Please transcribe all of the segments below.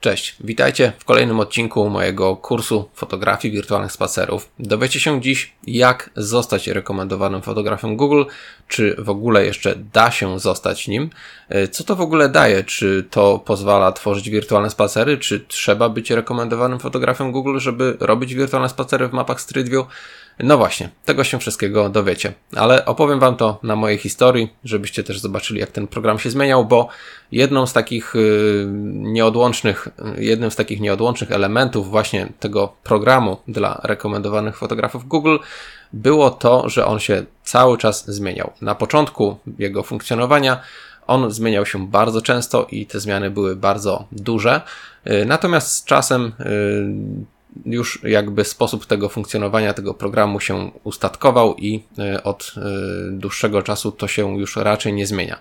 Cześć, witajcie w kolejnym odcinku mojego kursu fotografii wirtualnych spacerów. Dowiecie się dziś, jak zostać rekomendowanym fotografem Google, czy w ogóle jeszcze da się zostać nim, e, co to w ogóle daje, czy to pozwala tworzyć wirtualne spacery, czy trzeba być rekomendowanym fotografem Google, żeby robić wirtualne spacery w mapach Street View. No właśnie, tego się wszystkiego dowiecie, ale opowiem Wam to na mojej historii, żebyście też zobaczyli, jak ten program się zmieniał, bo jedną z takich y, nieodłącznych, jednym z takich nieodłącznych elementów właśnie tego programu dla rekomendowanych fotografów Google było to, że on się cały czas zmieniał. Na początku jego funkcjonowania on zmieniał się bardzo często i te zmiany były bardzo duże. Y, natomiast z czasem y, już jakby sposób tego funkcjonowania tego programu się ustatkował i e, od e, dłuższego czasu to się już raczej nie zmienia.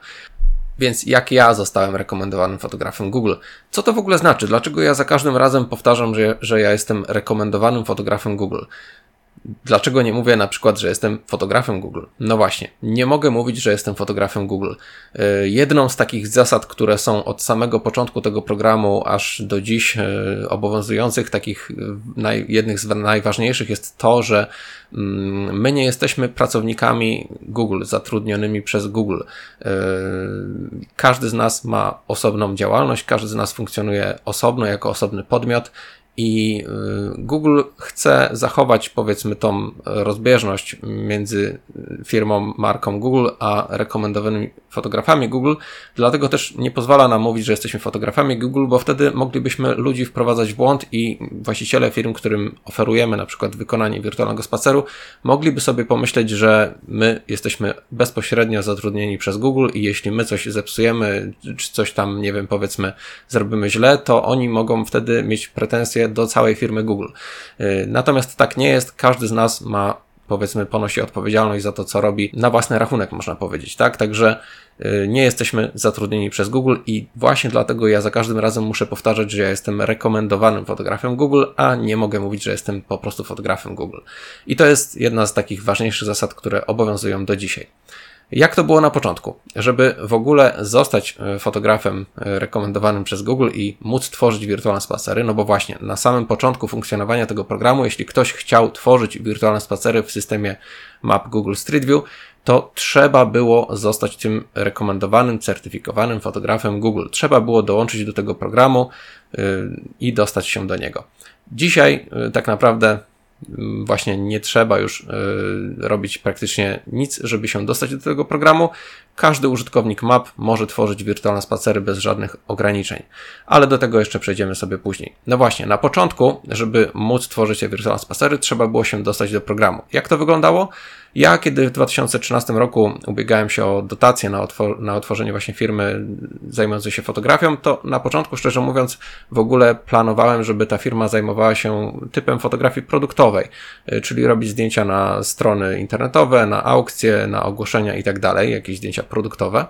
Więc jak ja zostałem rekomendowanym fotografem Google? Co to w ogóle znaczy? Dlaczego ja za każdym razem powtarzam, że, że ja jestem rekomendowanym fotografem Google? Dlaczego nie mówię na przykład, że jestem fotografem Google? No właśnie, nie mogę mówić, że jestem fotografem Google. E, jedną z takich zasad, które są od samego początku tego programu aż do dziś e, obowiązujących, takich naj, jednych z najważniejszych jest to, że mm, my nie jesteśmy pracownikami Google, zatrudnionymi przez Google. Każdy z nas ma osobną działalność, każdy z nas funkcjonuje osobno, jako osobny podmiot i y, Google chce zachować, powiedzmy, tą rozbieżność między firmą, marką Google, a rekomendowanymi fotografami Google. Dlatego też nie pozwala nam mówić, że jesteśmy fotografami Google, bo wtedy moglibyśmy ludzi wprowadzać w błąd i właściciele firm, którym oferujemy na przykład wykonanie wirtualnego spaceru, mogliby sobie pomyśleć, że my jesteśmy bezpośrednio zatrudnieni przez Google i jeśli my coś zepsujemy, czy coś tam, nie wiem, powiedzmy, zrobimy źle, to oni mogą wtedy mieć pretensje do całej firmy Google. Y, natomiast tak nie jest. Każdy z nas ma powiedzmy ponosi odpowiedzialność za to, co robi na własny rachunek, można powiedzieć, tak? Także y, nie jesteśmy zatrudnieni przez Google i właśnie dlatego ja za każdym razem muszę powtarzać, że ja jestem rekomendowanym fotografem Google, a nie mogę mówić, że jestem po prostu fotografem Google. I to jest jedna z takich ważniejszych zasad, które obowiązują do dzisiaj. Jak to było na początku? Żeby w ogóle zostać e, fotografem e, rekomendowanym przez Google i móc tworzyć wirtualne spacery, no bo właśnie na samym początku funkcjonowania tego programu, jeśli ktoś chciał tworzyć wirtualne spacery w systemie map Google Street View, to trzeba było zostać tym rekomendowanym, certyfikowanym fotografem Google. Trzeba było dołączyć do tego programu e, i dostać się do niego. Dzisiaj tak naprawdę właśnie nie trzeba już y, robić praktycznie nic, żeby się dostać do tego programu. Każdy użytkownik map może tworzyć wirtualne spacery bez żadnych ograniczeń, ale do tego jeszcze przejdziemy sobie później. No właśnie, na początku, żeby móc tworzyć te wirtualne spacery, trzeba było się dostać do programu. Jak to wyglądało? Ja, kiedy w 2013 roku ubiegałem się o dotację na, otwor na otworzenie właśnie firmy zajmującej się fotografią, to na początku, szczerze mówiąc, w ogóle planowałem, żeby ta firma zajmowała się typem fotografii produktowej, y, czyli robić zdjęcia na strony internetowe, na aukcje, na ogłoszenia i tak dalej, jakieś zdjęcia produktowe.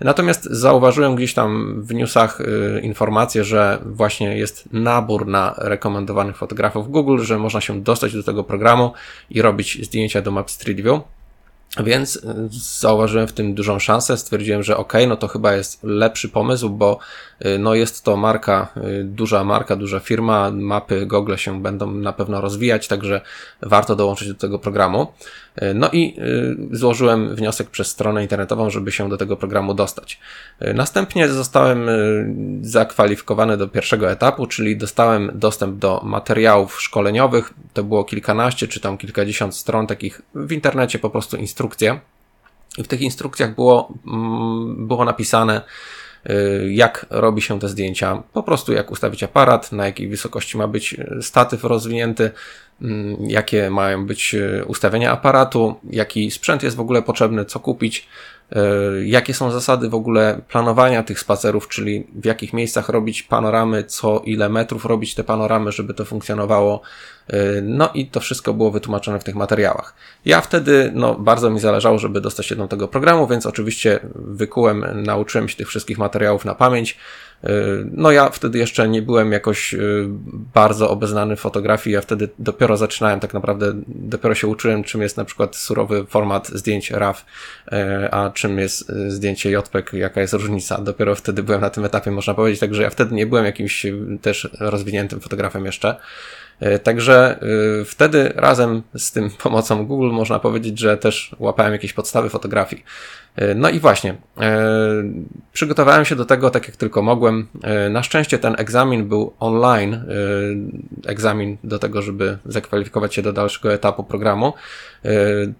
Natomiast zauważyłem gdzieś tam w newsach y, informację, że właśnie jest nabór na rekomendowanych fotografów Google, że można się dostać do tego programu i robić zdjęcia do Map Street View. Więc y, zauważyłem w tym dużą szansę, stwierdziłem, że ok, no to chyba jest lepszy pomysł, bo y, no jest to marka, duża marka, duża firma, mapy Google się będą na pewno rozwijać, także warto dołączyć do tego programu. No i złożyłem wniosek przez stronę internetową, żeby się do tego programu dostać. Następnie zostałem zakwalifikowany do pierwszego etapu, czyli dostałem dostęp do materiałów szkoleniowych. To było kilkanaście czy tam kilkadziesiąt stron takich w internecie po prostu instrukcje. I w tych instrukcjach było, mm, było napisane, jak robi się te zdjęcia, po prostu jak ustawić aparat, na jakiej wysokości ma być statyw rozwinięty, jakie mają być y, ustawienia aparatu, jaki sprzęt jest w ogóle potrzebny, co kupić, jakie są zasady w ogóle planowania tych spacerów, czyli w jakich miejscach robić panoramy, co ile metrów robić te panoramy, żeby to funkcjonowało, Y, no i to wszystko było wytłumaczone w tych materiałach. Ja wtedy, no, bardzo mi zależało, żeby dostać się do tego programu, więc oczywiście wykułem, nauczyłem się tych wszystkich materiałów na pamięć. No ja wtedy jeszcze nie byłem jakoś bardzo obeznany w fotografii, ja wtedy dopiero zaczynałem tak naprawdę, dopiero się uczyłem czym jest na przykład surowy format zdjęć RAW, a czym jest zdjęcie JPEG, jaka jest różnica. Dopiero wtedy byłem na tym etapie, można powiedzieć, także ja wtedy nie byłem jakimś też rozwiniętym fotografem jeszcze. E, także e, wtedy razem z tym pomocą Google można powiedzieć, że też łapałem jakieś podstawy fotografii. E, no i właśnie, przygotowałem się do tego tak jak tylko mogłem. Na szczęście ten egzamin był online, egzamin do tego, żeby zakwalifikować się do dalszego etapu programu.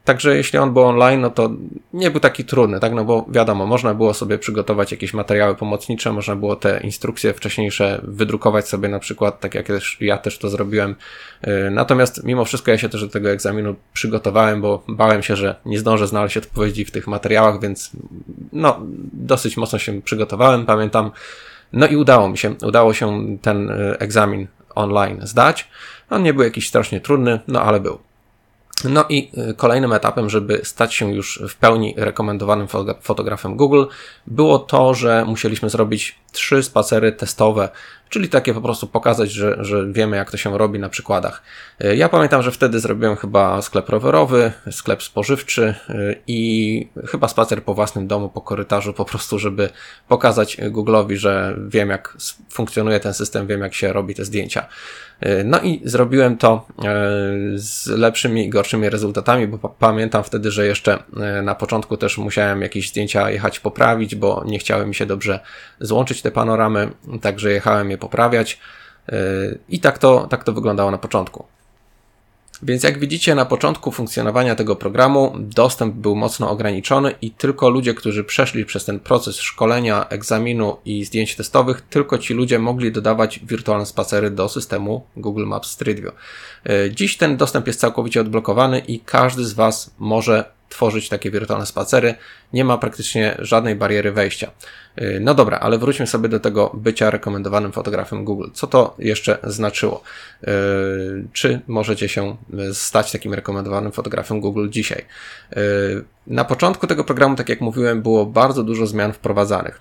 Także jeśli on był online, no to nie był taki trudny, tak? No bo wiadomo, można było sobie przygotować jakieś materiały pomocnicze, można było te instrukcje wcześniejsze wydrukować sobie na przykład, tak jak też, ja też to zrobiłem. Natomiast mimo wszystko ja się też do tego egzaminu przygotowałem, bo bałem się, że nie zdążę znaleźć odpowiedzi w tych materiałach, więc no, dosyć mocno się przygotowałem, pamiętam. No i udało mi się, udało się ten egzamin online zdać. On nie był jakiś strasznie trudny, no ale był. No i y, kolejnym etapem, żeby stać się już w pełni rekomendowanym fotografem Google, było to, że musieliśmy zrobić trzy spacery testowe, czyli takie po prostu pokazać, że, że wiemy, jak to się robi na przykładach. Y, ja pamiętam, że wtedy zrobiłem chyba sklep rowerowy, sklep spożywczy y, i chyba spacer po własnym domu, po korytarzu, po prostu, żeby pokazać Google'owi, że wiem, jak funkcjonuje ten system, wiem, jak się robi te zdjęcia. E, no i zrobiłem to e, z lepszymi i gorszymi rezultatami, bo pamiętam wtedy, że jeszcze e, na początku też musiałem jakieś zdjęcia jechać poprawić, bo nie chciały mi się dobrze złączyć te panoramy, także jechałem je poprawiać. I tak to, tak to wyglądało na początku. Więc jak widzicie, na początku funkcjonowania tego programu dostęp był mocno ograniczony i tylko ludzie, którzy przeszli przez ten proces szkolenia, egzaminu i zdjęć testowych, tylko ci ludzie mogli dodawać wirtualne spacery do systemu Google Maps Street View. E, dziś ten dostęp jest całkowicie odblokowany i każdy z Was może tworzyć takie wirtualne spacery. Nie ma praktycznie żadnej bariery wejścia. Y, no dobra, ale wróćmy sobie do tego bycia rekomendowanym fotografem Google. Co to jeszcze znaczyło? Y, czy możecie się stać takim rekomendowanym fotografem Google dzisiaj? Y, na początku tego programu, tak jak mówiłem, było bardzo dużo zmian wprowadzanych.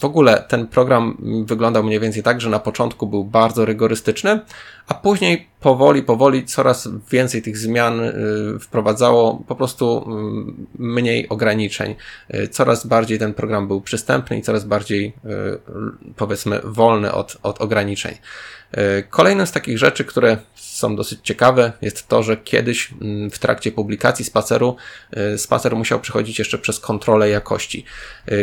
W ogóle ten program wyglądał mniej więcej tak, że na początku był bardzo rygorystyczny, a później powoli, powoli coraz więcej tych zmian wprowadzało po prostu mniej ograniczeń. Coraz bardziej ten program był przystępny i coraz bardziej, e, powiedzmy, wolny od, od ograniczeń. E, kolejną z takich rzeczy, które są dosyć ciekawe, jest to, że kiedyś mm, w trakcie publikacji spaceru e, spacer musiał przechodzić jeszcze przez kontrolę jakości.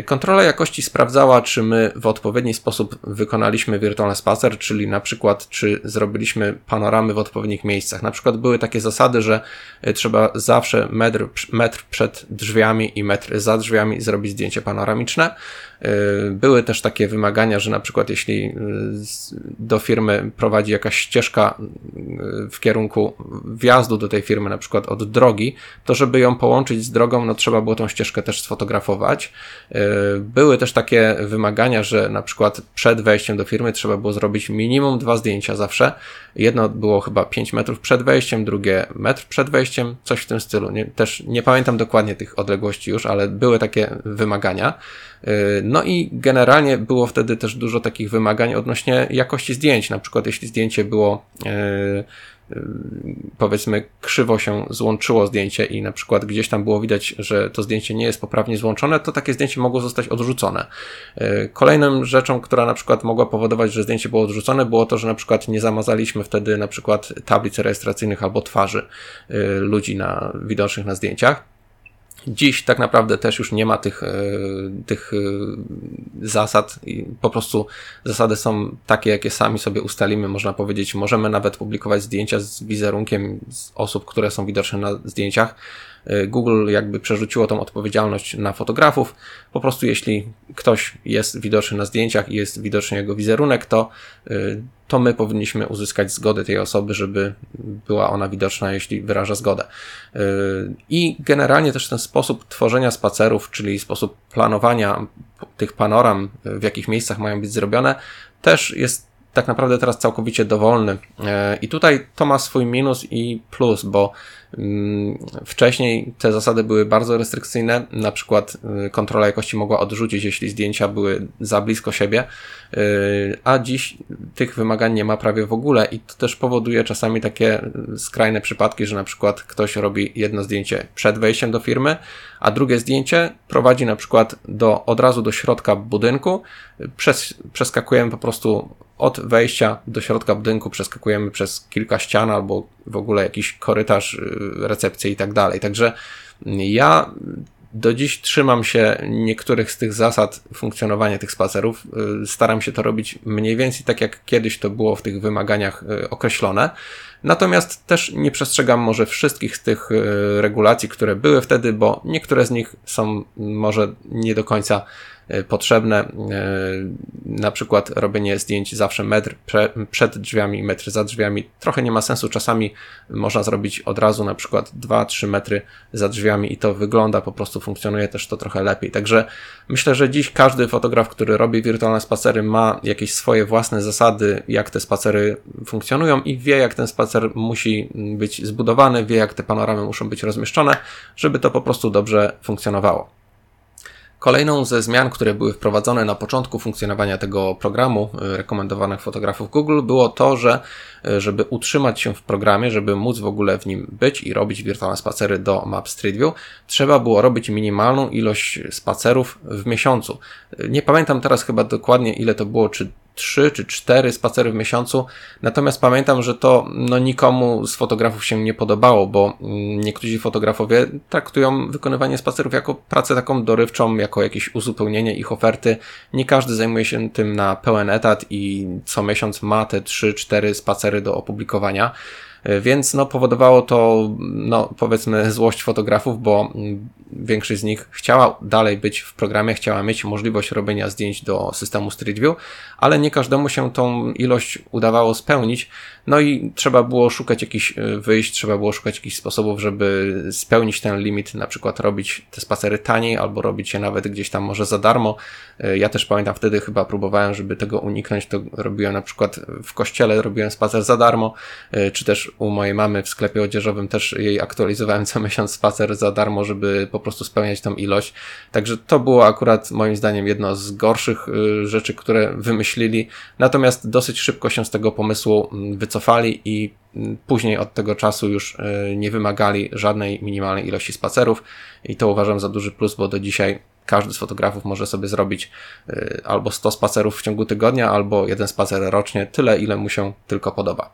Kontrola jakości sprawdzała, czy my w odpowiedni sposób wykonaliśmy wirtualny spacer, czyli na przykład, czy zrobiliśmy panoramy w odpowiednich miejscach. Na przykład były takie zasady, że trzeba zawsze metr, metr przed drzwiami i metr za drzwiami zrobić zdjęcie panoramiczne. that. Były też takie wymagania, że na przykład jeśli do firmy prowadzi jakaś ścieżka y, w kierunku wjazdu do tej firmy, na przykład od drogi, to żeby ją połączyć z drogą, no trzeba było tą ścieżkę też sfotografować. Były też takie wymagania, że na przykład przed wejściem do firmy trzeba było zrobić minimum dwa zdjęcia zawsze. Jedno było chyba 5 metrów przed wejściem, drugie metr przed wejściem, coś w tym stylu. Nie, też nie pamiętam dokładnie tych odległości już, ale były takie wymagania. No i generalnie było wtedy też dużo takich wymagań odnośnie jakości zdjęć. Na przykład jeśli zdjęcie było e, e, powiedzmy krzywo się złączyło zdjęcie i na przykład gdzieś tam było widać, że to zdjęcie nie jest poprawnie złączone, to takie zdjęcie mogło zostać odrzucone. E, kolejną rzeczą, która na przykład mogła powodować, że zdjęcie było odrzucone, było to, że na przykład nie zamazaliśmy wtedy na przykład tablic rejestracyjnych albo twarzy ludzi na, widocznych na zdjęciach. Dziś tak naprawdę też już nie ma tych, e, tych e, zasad po prostu zasady są takie, jakie sami sobie ustalimy, można powiedzieć. Możemy nawet publikować zdjęcia z wizerunkiem osób, które są widoczne na zdjęciach. E, Google jakby przerzuciło tą odpowiedzialność na fotografów. Po prostu jeśli ktoś jest widoczny na zdjęciach i jest widoczny jego wizerunek, to to my powinniśmy uzyskać zgodę tej osoby, żeby była ona widoczna, jeśli wyraża zgodę. Yy, I generalnie też ten sposób tworzenia spacerów, czyli sposób planowania tych panoram, w jakich miejscach mają być zrobione, też jest tak naprawdę teraz całkowicie dowolny. I tutaj to ma swój minus i plus, bo wcześniej te zasady były bardzo restrykcyjne, na przykład y, kontrola jakości mogła odrzucić, jeśli zdjęcia były za blisko siebie, y, a dziś tych wymagań nie ma prawie w ogóle i to też powoduje czasami takie skrajne przypadki, że na przykład ktoś robi jedno zdjęcie przed wejściem do firmy, a drugie zdjęcie prowadzi na przykład do, od razu do środka budynku, przeskakujemy po prostu od wejścia do środka budynku przeskakujemy przez kilka ścian albo w ogóle jakiś korytarz, y, recepcję i tak dalej. Także ja do dziś trzymam się niektórych z tych zasad funkcjonowania tych spacerów. Y, staram się to robić mniej więcej tak, jak kiedyś to było w tych wymaganiach y, określone. Natomiast też nie przestrzegam może wszystkich z tych regulacji, które były wtedy, bo niektóre z nich są może nie do końca potrzebne. E, na przykład robienie zdjęć zawsze metr przed drzwiami, metr za drzwiami. Trochę nie ma sensu. Czasami można zrobić od razu na przykład 2-3 metry za drzwiami i to wygląda, po prostu funkcjonuje też to trochę lepiej. Także myślę, że dziś każdy fotograf, który robi wirtualne spacery ma jakieś swoje własne zasady, jak te spacery funkcjonują i wie, jak ten spacer musi być zbudowany, wie, jak te panoramy muszą być rozmieszczone, żeby to po prostu dobrze funkcjonowało. Kolejną ze zmian, które były wprowadzone na początku funkcjonowania tego programu y, rekomendowanych fotografów Google było to, że y, żeby utrzymać się w programie, żeby móc w ogóle w nim być i robić wirtualne spacery do Map Street View, trzeba było robić minimalną ilość spacerów w miesiącu. Y, nie pamiętam teraz chyba dokładnie ile to było, czy trzy czy cztery spacery w miesiącu. Natomiast pamiętam, że to no, nikomu z fotografów się nie podobało, bo mm, niektórzy fotografowie traktują wykonywanie spacerów jako pracę taką dorywczą, jako jakieś uzupełnienie ich oferty. Nie każdy zajmuje się tym na pełen etat i co miesiąc ma te trzy, cztery spacery do opublikowania. Więc no, powodowało to, no, powiedzmy, złość fotografów, bo mm, większość z nich chciała dalej być w programie, chciała mieć możliwość robienia zdjęć do systemu Street View, ale nie każdemu się tą ilość udawało spełnić. No i trzeba było szukać jakichś e, wyjść, trzeba było szukać jakichś sposobów, żeby spełnić ten limit, na przykład robić te spacery taniej, albo robić je nawet gdzieś tam może za darmo. E, ja też pamiętam wtedy chyba próbowałem, żeby tego uniknąć, to robiłem na przykład w kościele, robiłem spacer za darmo, e, czy też u mojej mamy w sklepie odzieżowym też jej aktualizowałem co miesiąc spacer za darmo, żeby po prostu spełniać tą ilość. Także to było akurat moim zdaniem jedno z gorszych rzeczy, które wymyślili. Natomiast dosyć szybko się z tego pomysłu mm, wycofali i mm, później od tego czasu już e, nie wymagali żadnej minimalnej ilości spacerów i to uważam za duży plus, bo do dzisiaj każdy z fotografów może sobie zrobić e, albo 100 spacerów w ciągu tygodnia, albo jeden spacer rocznie, tyle ile mu się tylko podoba.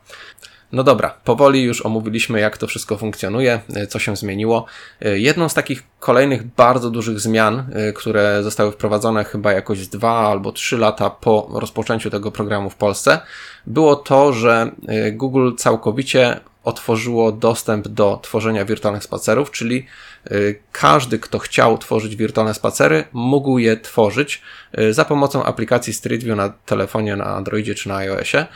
No dobra, powoli już omówiliśmy, jak to wszystko funkcjonuje, e, co się zmieniło. E, jedną z takich kolejnych bardzo dużych zmian, e, które zostały wprowadzone chyba jakoś dwa albo trzy lata po rozpoczęciu tego programu w Polsce, było to, że Google całkowicie otworzyło dostęp do tworzenia wirtualnych spacerów, czyli każdy, kto chciał tworzyć wirtualne spacery, mógł je tworzyć za pomocą aplikacji Street View na telefonie, na Androidzie czy na iOSie.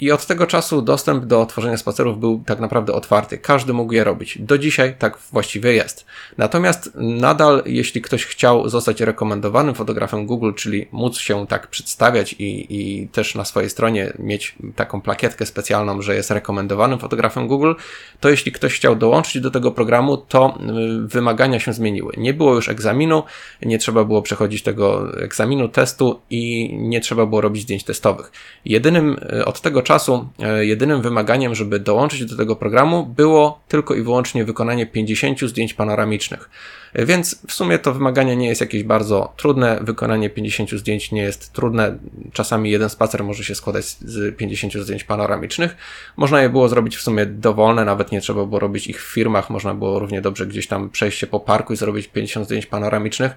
I od tego czasu dostęp do tworzenia spacerów był tak naprawdę otwarty. Każdy mógł je robić. Do dzisiaj tak właściwie jest. Natomiast nadal, jeśli ktoś chciał zostać rekomendowanym fotografem Google, czyli móc się tak przedstawiać i, i też na swojej stronie mieć taką plakietkę specjalną, że jest rekomendowanym fotografem Google, to jeśli ktoś chciał dołączyć do tego programu, to y, wymagania się zmieniły. Nie było już egzaminu, nie trzeba było przechodzić tego egzaminu, testu i nie trzeba było robić zdjęć testowych. Jedynym y, od tego czasu e, jedynym wymaganiem, żeby dołączyć do tego programu było tylko i wyłącznie wykonanie 50 zdjęć panoramicznych. E, więc w sumie to wymaganie nie jest jakieś bardzo trudne. Wykonanie 50 zdjęć nie jest trudne. Czasami jeden spacer może się składać z 50 zdjęć panoramicznych. Można je było zrobić w sumie dowolne, nawet nie trzeba było robić ich w firmach. Można było równie dobrze gdzieś tam przejść się po parku i zrobić 50 zdjęć panoramicznych.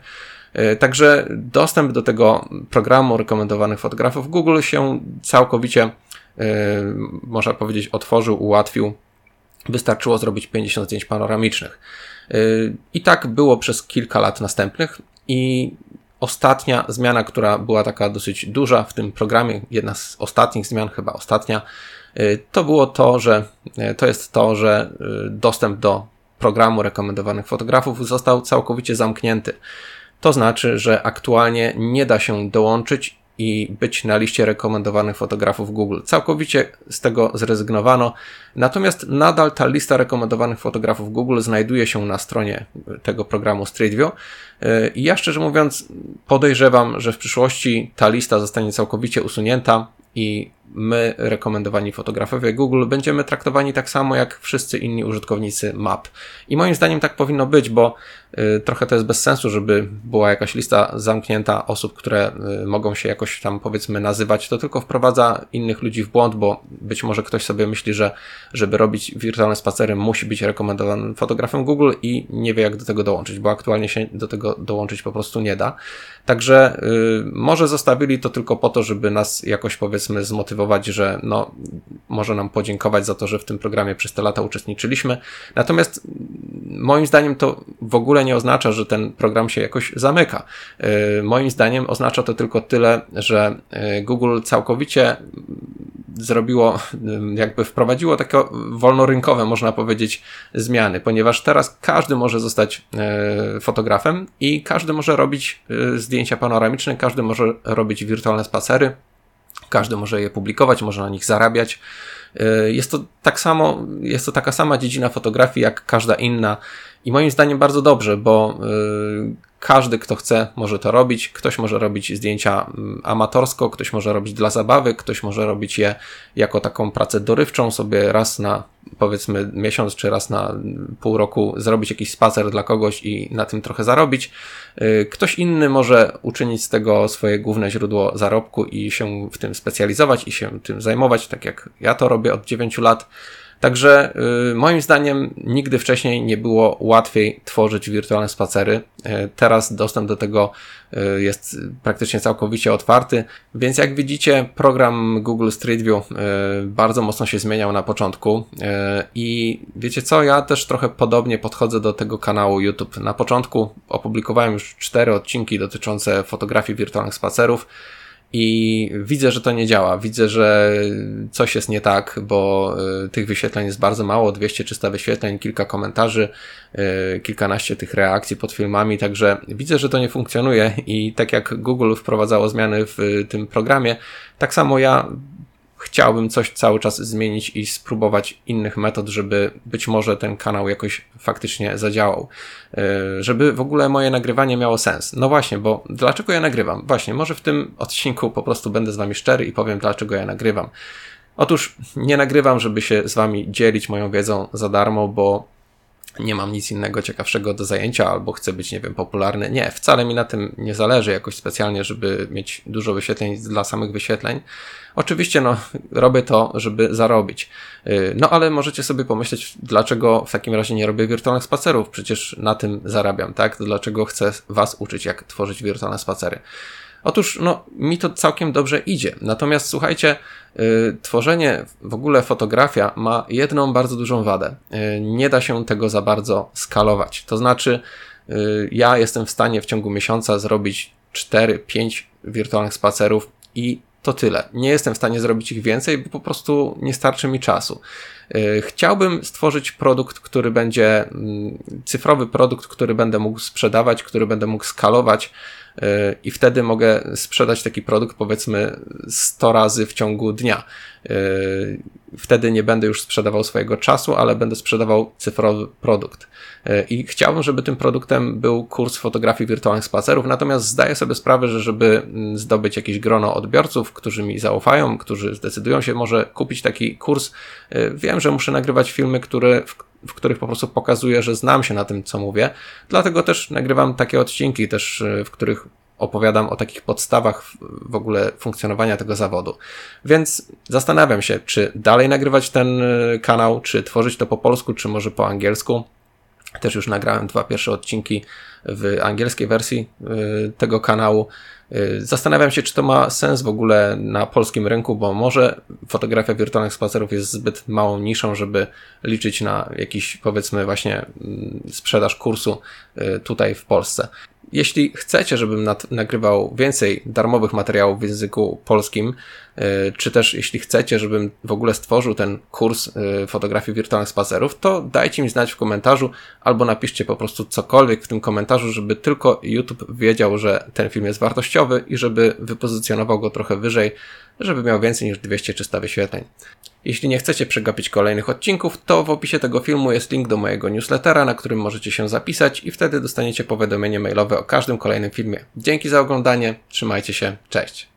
E, także dostęp do tego programu rekomendowanych fotografów Google się całkowicie, e, można powiedzieć, otworzył, ułatwił. Wystarczyło zrobić 50 zdjęć panoramicznych. E, I tak było przez kilka lat następnych. I ostatnia zmiana, która była taka dosyć duża w tym programie, jedna z ostatnich zmian, chyba ostatnia, to było to, że to jest to, że dostęp do programu rekomendowanych fotografów został całkowicie zamknięty. To znaczy, że aktualnie nie da się dołączyć i być na liście rekomendowanych fotografów Google. Całkowicie z tego zrezygnowano. Natomiast nadal ta lista rekomendowanych fotografów Google znajduje się na stronie tego programu Street View. I ja szczerze mówiąc podejrzewam, że w przyszłości ta lista zostanie całkowicie usunięta i my, rekomendowani fotografowie Google, będziemy traktowani tak samo jak wszyscy inni użytkownicy map. I moim zdaniem tak powinno być, bo trochę to jest bez sensu, żeby była jakaś lista zamknięta osób, które y, mogą się jakoś tam powiedzmy nazywać. To tylko wprowadza innych ludzi w błąd, bo być może ktoś sobie myśli, że żeby robić wirtualne spacery musi być rekomendowanym fotografem Google i nie wie jak do tego dołączyć, bo aktualnie się do tego dołączyć po prostu nie da. Także y, może zostawili to tylko po to, żeby nas jakoś powiedzmy zmotywować, że no, może nam podziękować za to, że w tym programie przez te lata uczestniczyliśmy. Natomiast moim zdaniem to w ogóle nie oznacza, że ten program się jakoś zamyka. Y, moim zdaniem oznacza to tylko tyle, że y, Google całkowicie zrobiło, jakby wprowadziło takie wolnorynkowe, można powiedzieć, zmiany, ponieważ teraz każdy może zostać e, fotografem i każdy może robić e, zdjęcia panoramiczne, każdy może robić wirtualne spacery, każdy może je publikować, może na nich zarabiać. E, jest to tak samo, jest to taka sama dziedzina fotografii jak każda inna i moim zdaniem bardzo dobrze, bo każdy, kto chce, może to robić. Ktoś może robić zdjęcia mm, amatorsko, ktoś może robić dla zabawy, ktoś może robić je jako taką pracę dorywczą, sobie raz na powiedzmy miesiąc czy raz na pół roku zrobić jakiś spacer dla kogoś i na tym trochę zarobić. Y, ktoś inny może uczynić z tego swoje główne źródło zarobku i się w tym specjalizować i się tym zajmować, tak jak ja to robię od 9 lat. Także y, moim zdaniem nigdy wcześniej nie było łatwiej tworzyć wirtualne spacery. Y, teraz dostęp do tego y, jest praktycznie całkowicie otwarty, więc jak widzicie, program Google Street View bardzo mocno się zmieniał na początku i wiecie co, ja też trochę podobnie podchodzę do tego kanału YouTube. Na początku opublikowałem już cztery odcinki dotyczące fotografii wirtualnych spacerów i widzę, że to nie działa. Widzę, że coś jest nie tak, bo y, tych wyświetleń jest bardzo mało, 200-300 wyświetleń, kilka komentarzy, y, kilkanaście tych reakcji pod filmami, także widzę, że to nie funkcjonuje i tak jak Google wprowadzało zmiany w tym programie, tak samo ja chciałbym coś cały czas zmienić i spróbować innych metod, żeby być może ten kanał jakoś faktycznie zadziałał. E, żeby w ogóle moje nagrywanie miało sens. No właśnie, bo dlaczego ja nagrywam? Właśnie, może w tym odcinku po prostu będę z wami szczery i powiem, dlaczego ja nagrywam. Otóż nie nagrywam, żeby się z wami dzielić moją wiedzą za darmo, bo nie mam nic innego ciekawszego do zajęcia, albo chcę być, nie wiem, popularny. Nie, wcale mi na tym nie zależy jakoś specjalnie, żeby mieć dużo wyświetleń dla samych wyświetleń. Oczywiście, no, robię to, żeby zarobić. Y, no, ale możecie sobie pomyśleć, dlaczego w takim razie nie robię wirtualnych spacerów? Przecież na tym zarabiam, tak? Dlaczego chcę Was uczyć, jak tworzyć wirtualne spacery? Otóż, no, mi to całkiem dobrze idzie. Natomiast słuchajcie, yy, tworzenie, w ogóle fotografia ma jedną bardzo dużą wadę. Yy, nie da się tego za bardzo skalować. To znaczy, yy, ja jestem w stanie w ciągu miesiąca zrobić 4-5 wirtualnych spacerów i to tyle. Nie jestem w stanie zrobić ich więcej, bo po prostu nie starczy mi czasu. Y, chciałbym stworzyć produkt, który będzie mm, cyfrowy produkt, który będę mógł sprzedawać, który będę mógł skalować y, i wtedy mogę sprzedać taki produkt powiedzmy 100 razy w ciągu dnia. Y, wtedy nie będę już sprzedawał swojego czasu, ale będę sprzedawał cyfrowy produkt. I chciałbym, żeby tym produktem był kurs fotografii wirtualnych spacerów, natomiast zdaję sobie sprawę, że żeby mm, zdobyć jakieś grono odbiorców, którzy mi zaufają, którzy zdecydują się może kupić taki kurs, wiem, że muszę nagrywać filmy, które, w, w których po prostu pokazuję, że znam się na tym, co mówię. Dlatego też nagrywam takie odcinki też, e, w których opowiadam o takich podstawach w ogóle funkcjonowania tego zawodu. Więc zastanawiam się, czy dalej nagrywać ten kanał, czy tworzyć to po polsku, czy może po angielsku. Też już nagrałem dwa pierwsze odcinki w angielskiej wersji y, tego kanału. Y, zastanawiam się, czy to ma sens w ogóle na polskim rynku, bo może fotografia wirtualnych spacerów jest zbyt małą niszą, żeby liczyć na jakiś, powiedzmy, właśnie mm, sprzedaż kursu y, tutaj w Polsce. Jeśli chcecie, żebym nagrywał więcej darmowych materiałów w języku polskim, E, czy też jeśli chcecie, żebym w ogóle stworzył ten kurs e, fotografii wirtualnych spacerów, to dajcie mi znać w komentarzu albo napiszcie po prostu cokolwiek w tym komentarzu, żeby tylko YouTube wiedział, że ten film jest wartościowy i żeby wypozycjonował go trochę wyżej, żeby miał więcej niż 200-300 wyświetleń. Jeśli nie chcecie przegapić kolejnych odcinków, to w opisie tego filmu jest link do mojego newslettera, na którym możecie się zapisać i wtedy dostaniecie powiadomienie mailowe o każdym kolejnym filmie. Dzięki za oglądanie, trzymajcie się, cześć!